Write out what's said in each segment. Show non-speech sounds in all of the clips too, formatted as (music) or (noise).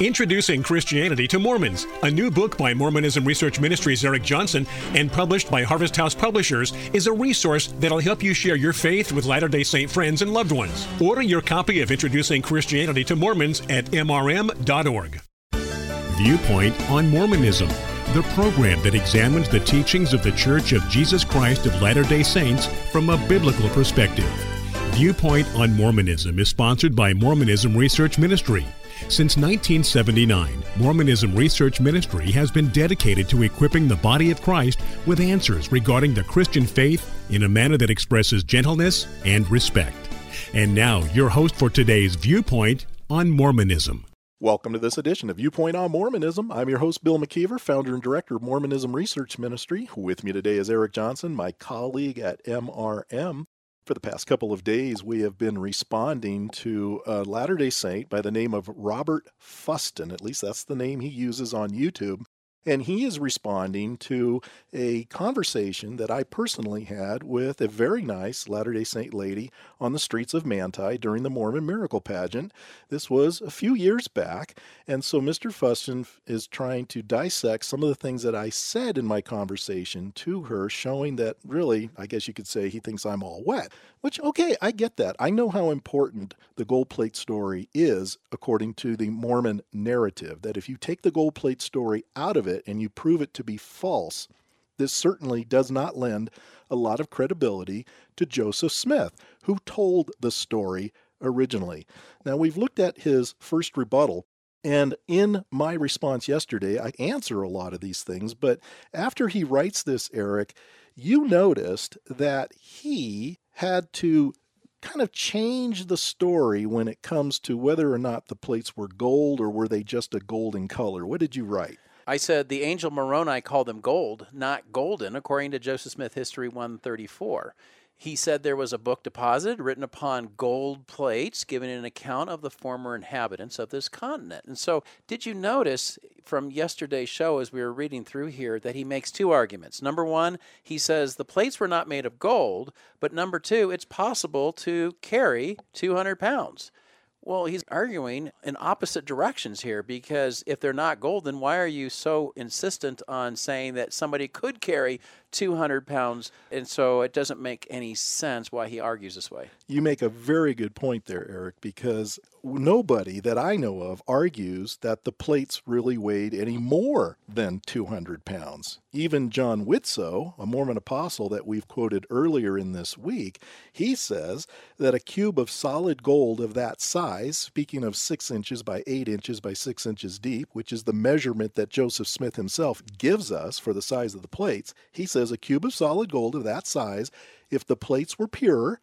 Introducing Christianity to Mormons, a new book by Mormonism Research Ministries' Eric Johnson and published by Harvest House Publishers, is a resource that'll help you share your faith with Latter day Saint friends and loved ones. Order your copy of Introducing Christianity to Mormons at mrm.org. Viewpoint on Mormonism, the program that examines the teachings of the Church of Jesus Christ of Latter day Saints from a biblical perspective. Viewpoint on Mormonism is sponsored by Mormonism Research Ministry. Since 1979, Mormonism Research Ministry has been dedicated to equipping the body of Christ with answers regarding the Christian faith in a manner that expresses gentleness and respect. And now, your host for today's Viewpoint on Mormonism. Welcome to this edition of Viewpoint on Mormonism. I'm your host, Bill McKeever, founder and director of Mormonism Research Ministry. With me today is Eric Johnson, my colleague at MRM. For the past couple of days, we have been responding to a Latter day Saint by the name of Robert Fuston. At least that's the name he uses on YouTube. And he is responding to a conversation that I personally had with a very nice Latter day Saint lady on the streets of Manti during the Mormon Miracle Pageant. This was a few years back. And so Mr. Fuston is trying to dissect some of the things that I said in my conversation to her, showing that really, I guess you could say, he thinks I'm all wet. Which, okay, I get that. I know how important the gold plate story is according to the Mormon narrative, that if you take the gold plate story out of it and you prove it to be false, this certainly does not lend a lot of credibility to Joseph Smith, who told the story originally. Now, we've looked at his first rebuttal, and in my response yesterday, I answer a lot of these things, but after he writes this, Eric, you noticed that he had to kind of change the story when it comes to whether or not the plates were gold or were they just a golden color. What did you write? I said the angel Moroni called them gold, not golden, according to Joseph Smith History 134. He said there was a book deposited written upon gold plates giving an account of the former inhabitants of this continent. And so, did you notice from yesterday's show as we were reading through here that he makes two arguments? Number one, he says the plates were not made of gold, but number two, it's possible to carry 200 pounds. Well, he's arguing in opposite directions here because if they're not gold, then why are you so insistent on saying that somebody could carry 200 pounds? And so it doesn't make any sense why he argues this way. You make a very good point there, Eric, because nobody that I know of argues that the plates really weighed any more than 200 pounds. Even John Widtsoe, a Mormon apostle that we've quoted earlier in this week, he says that a cube of solid gold of that size, speaking of six inches by eight inches by six inches deep, which is the measurement that Joseph Smith himself gives us for the size of the plates, he says a cube of solid gold of that size, if the plates were pure,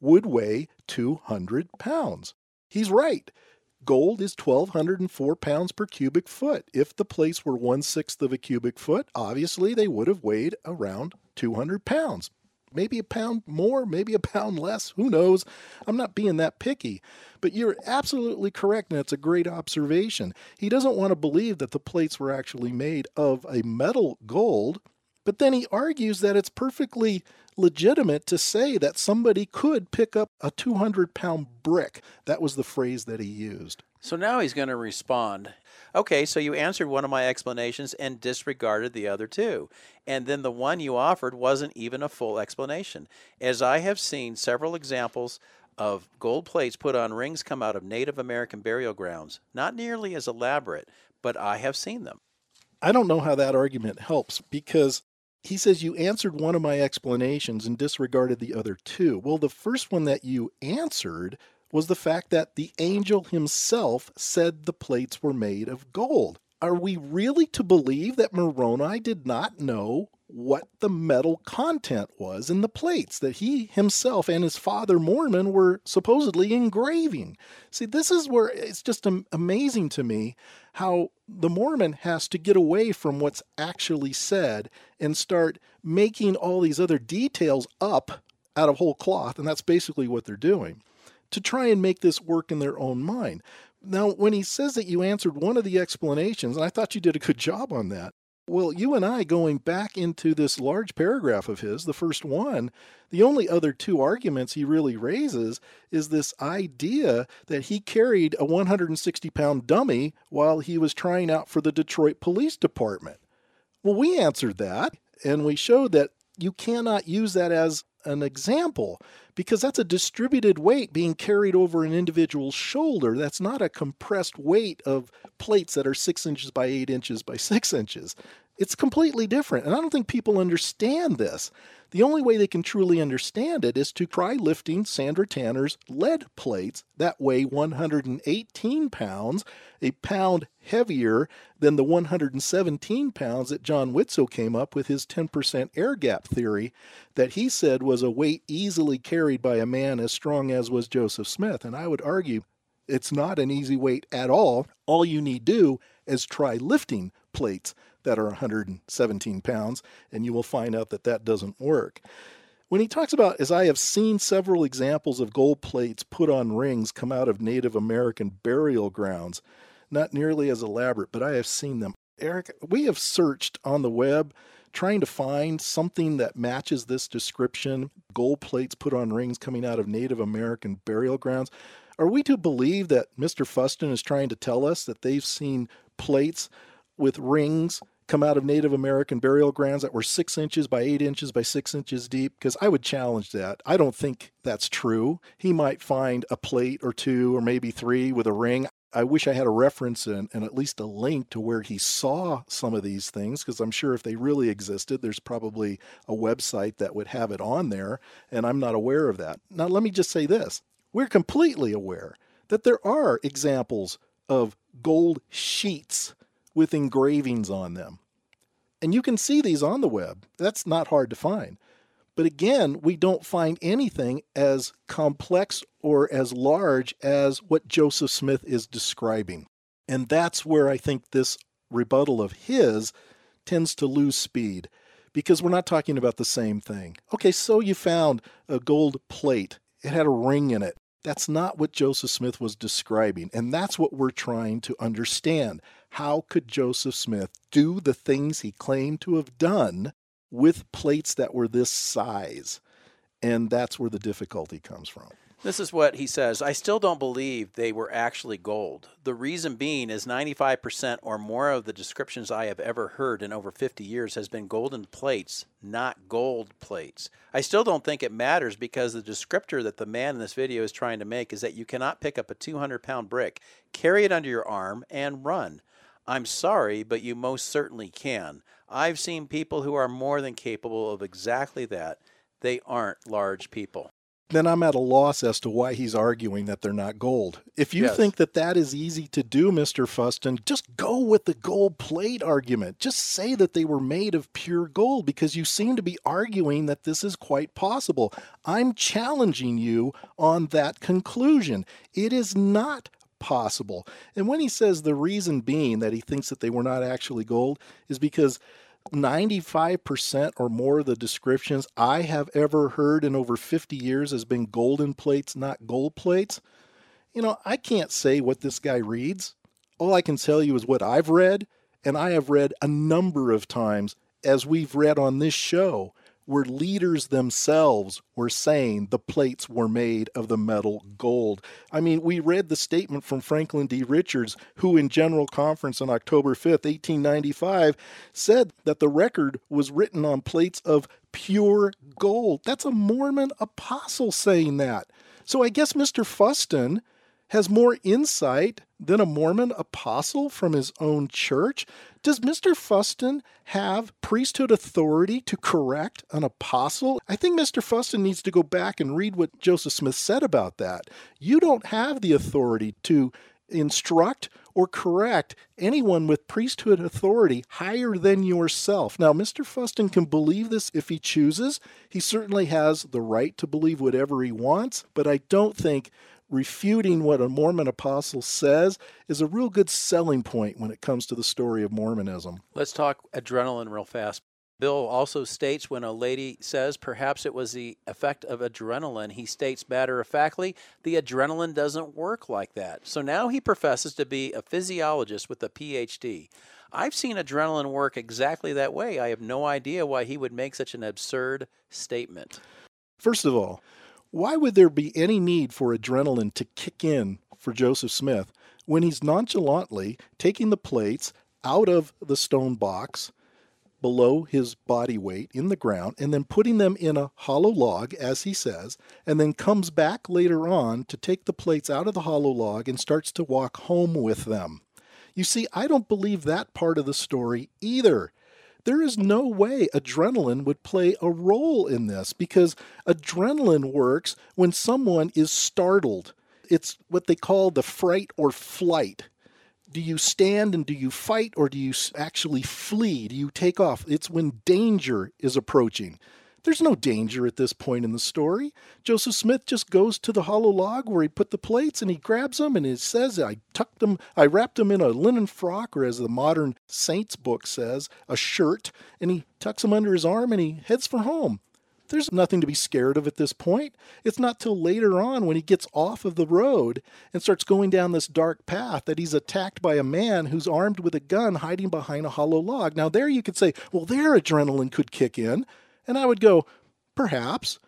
would weigh 200 pounds. He's right. Gold is 1,204 pounds per cubic foot. If the plates were one sixth of a cubic foot, obviously they would have weighed around 200 pounds. Maybe a pound more, maybe a pound less, who knows? I'm not being that picky. But you're absolutely correct, and it's a great observation. He doesn't want to believe that the plates were actually made of a metal gold, but then he argues that it's perfectly legitimate to say that somebody could pick up a 200 pound brick. That was the phrase that he used. So now he's going to respond. Okay, so you answered one of my explanations and disregarded the other two. And then the one you offered wasn't even a full explanation. As I have seen several examples of gold plates put on rings come out of Native American burial grounds, not nearly as elaborate, but I have seen them. I don't know how that argument helps because he says you answered one of my explanations and disregarded the other two. Well, the first one that you answered was the fact that the angel himself said the plates were made of gold. Are we really to believe that Moroni did not know what the metal content was in the plates that he himself and his father Mormon were supposedly engraving? See, this is where it's just amazing to me how the Mormon has to get away from what's actually said and start making all these other details up out of whole cloth, and that's basically what they're doing to try and make this work in their own mind. Now, when he says that you answered one of the explanations, and I thought you did a good job on that, Well, you and I going back into this large paragraph of his, the first one, the only other two arguments he really raises is this idea that he carried a 160 pound dummy while he was trying out for the Detroit Police Department. Well, we answered that and we showed that you cannot use that as an example because that's a distributed weight being carried over an individual's shoulder. That's not a compressed weight of plates that are six inches by eight inches by (laughs) six inches. It's completely different. And I don't think people understand this. The only way they can truly understand it is to try lifting Sandra Tanner's lead plates that weigh 118 pounds, a pound heavier than the 117 pounds that John Widtsoe came up with his 10% air gap theory that he said was a weight easily carried by a man as strong as was Joseph Smith. And I would argue it's not an easy weight at all. All you need do is try lifting plates that are 117 pounds, and you will find out that that doesn't work. When he talks about, as I have seen several examples of gold plates put on rings come out of Native American burial grounds, not nearly as elaborate, but I have seen them. Eric, we have searched on the web trying to find something that matches this description gold plates put on rings coming out of Native American burial grounds. Are we to believe that Mr. Fuston is trying to tell us that they've seen plates with rings come out of Native American burial grounds that were six inches by eight inches by six inches deep? Because I would challenge that. I don't think that's true. He might find a plate or two or maybe three with a ring. I wish I had a reference and, and at least a link to where he saw some of these things, because I'm sure if they really existed, there's probably a website that would have it on there, and I'm not aware of that. Now, let me just say this we're completely aware that there are examples of gold sheets with engravings on them. And you can see these on the web. That's not hard to find. But again, we don't find anything as complex or as large as what Joseph Smith is describing. And that's where I think this rebuttal of his tends to lose speed because we're not talking about the same thing. Okay, so you found a gold plate, it had a ring in it. That's not what Joseph Smith was describing. And that's what we're trying to understand. How could Joseph Smith do the things he claimed to have done with plates that were this size? And that's where the difficulty comes from. This is what he says. I still don't believe they were actually gold. The reason being is 95% or more of the descriptions I have ever heard in over 50 years has been golden plates, not gold plates. I still don't think it matters because the descriptor that the man in this video is trying to make is that you cannot pick up a 200 pound brick, carry it under your arm, and run. I'm sorry, but you most certainly can. I've seen people who are more than capable of exactly that. They aren't large people then I'm at a loss as to why he's arguing that they're not gold. If you yes. think that that is easy to do, Mr. Fuston, just go with the gold plate argument. Just say that they were made of pure gold because you seem to be arguing that this is quite possible. I'm challenging you on that conclusion. It is not possible. And when he says the reason being that he thinks that they were not actually gold is because 95% or more of the descriptions I have ever heard in over 50 years has been golden plates, not gold plates. You know, I can't say what this guy reads. All I can tell you is what I've read, and I have read a number of times, as we've read on this show, where leaders themselves were saying the plates were made of the metal gold. I mean, we read the statement from Franklin D. Richards, who in General Conference on October 5th, 1895, said that the record was written on plates of pure gold. That's a Mormon apostle saying that. So I guess Mr. Fuston has more insight than a Mormon apostle from his own church? Does Mr. Fuston have priesthood authority to correct an apostle? I think Mr. Fuston needs to go back and read what Joseph Smith said about that. You don't have the authority to instruct or correct anyone with priesthood authority higher than yourself. Now, Mr. Fuston can believe this if he chooses. He certainly has the right to believe whatever he wants, but I don't think refuting what a Mormon apostle says is a real good selling point when it comes to the story of Mormonism. Let's talk adrenaline real fast. Bill also states when a lady says perhaps it was the effect of adrenaline, he states matter of factly, the adrenaline doesn't work like that. So now he professes to be a physiologist with a PhD. I've seen adrenaline work exactly that way. I have no idea why he would make such an absurd statement. First of all, why would there be any need for adrenaline to kick in for Joseph Smith when he's nonchalantly taking the plates out of the stone box below his body weight in the ground and then putting them in a hollow log, as he says, and then comes back later on to take the plates out of the hollow log and starts to walk home with them. You see, I don't believe that part of the story either. There is no way adrenaline would play a role in this because adrenaline works when someone is startled. It's what they call the fright or flight do you stand and do you fight or do you actually flee? Do you take off? It's when danger is approaching. There's no danger at this point in the story. Joseph Smith just goes to the hollow log where he put the plates and he grabs them and he says, I tucked them, I wrapped them in a linen frock, or as the modern Saints book says, a shirt, and he tucks them under his arm and he heads for home. There's nothing to be scared of at this point. It's not till later on when he gets off of the road and starts going down this dark path that he's attacked by a man who's armed with a gun hiding behind a hollow log. Now, there you could say, well, their adrenaline could kick in. And I would go, perhaps.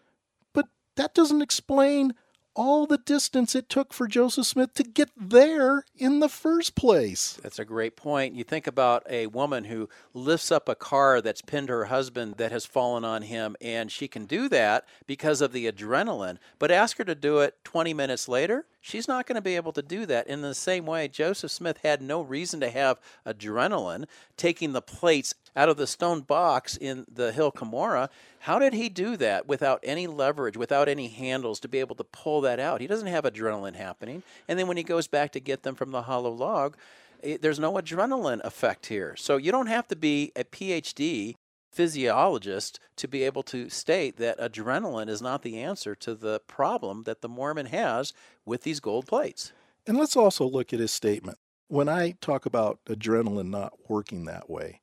But that doesn't explain all the distance it took for Joseph Smith to get there in the first place. That's a great point. You think about a woman who lifts up a car that's pinned her husband that has fallen on him, and she can do that because of the adrenaline. But ask her to do it 20 minutes later, she's not going to be able to do that. In the same way, Joseph Smith had no reason to have adrenaline taking the plates out of the stone box in the hill Cumorah. How did he do that without any leverage, without any handles to be able to pull that out? He doesn't have adrenaline happening. And then when he goes back to get them from the hollow log, it, there's no adrenaline effect here. So you don't have to be a PhD physiologist to be able to state that adrenaline is not the answer to the problem that the Mormon has with these gold plates. And let's also look at his statement. When I talk about adrenaline not working that way,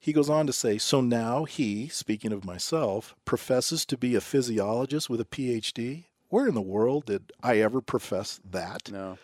he goes on to say, So now he, speaking of myself, professes to be a physiologist with a PhD? Where in the world did I ever profess that? No.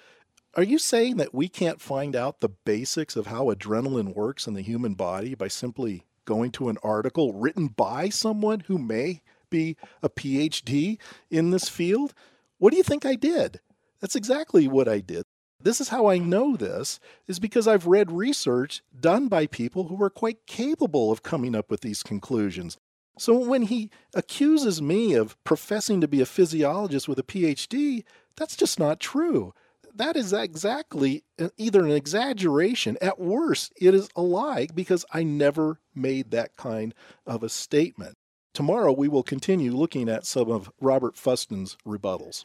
Are you saying that we can't find out the basics of how adrenaline works in the human body by simply going to an article written by someone who may be a PhD in this field? What do you think I did? That's exactly what I did. This is how I know this is because I've read research done by people who are quite capable of coming up with these conclusions. So when he accuses me of professing to be a physiologist with a PhD, that's just not true. That is exactly uh, either an exaggeration, at worst, it is a lie because I never made that kind of a statement. Tomorrow we will continue looking at some of Robert Fuston's rebuttals.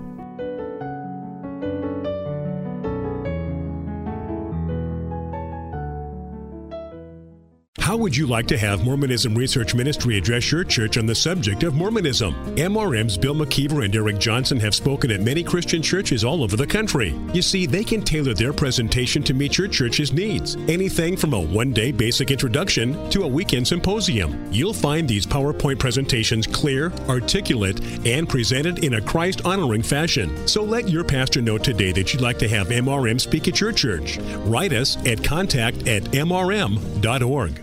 How would you like to have Mormonism Research Ministry address your church on the subject of Mormonism? MRM's Bill McKeever and Eric Johnson have spoken at many Christian churches all over the country. You see, they can tailor their presentation to meet your church's needs. Anything from a one day basic introduction to a weekend symposium. You'll find these PowerPoint presentations clear, articulate, and presented in a Christ honoring fashion. So let your pastor know today that you'd like to have MRM speak at your church. Write us at contact at mrm.org.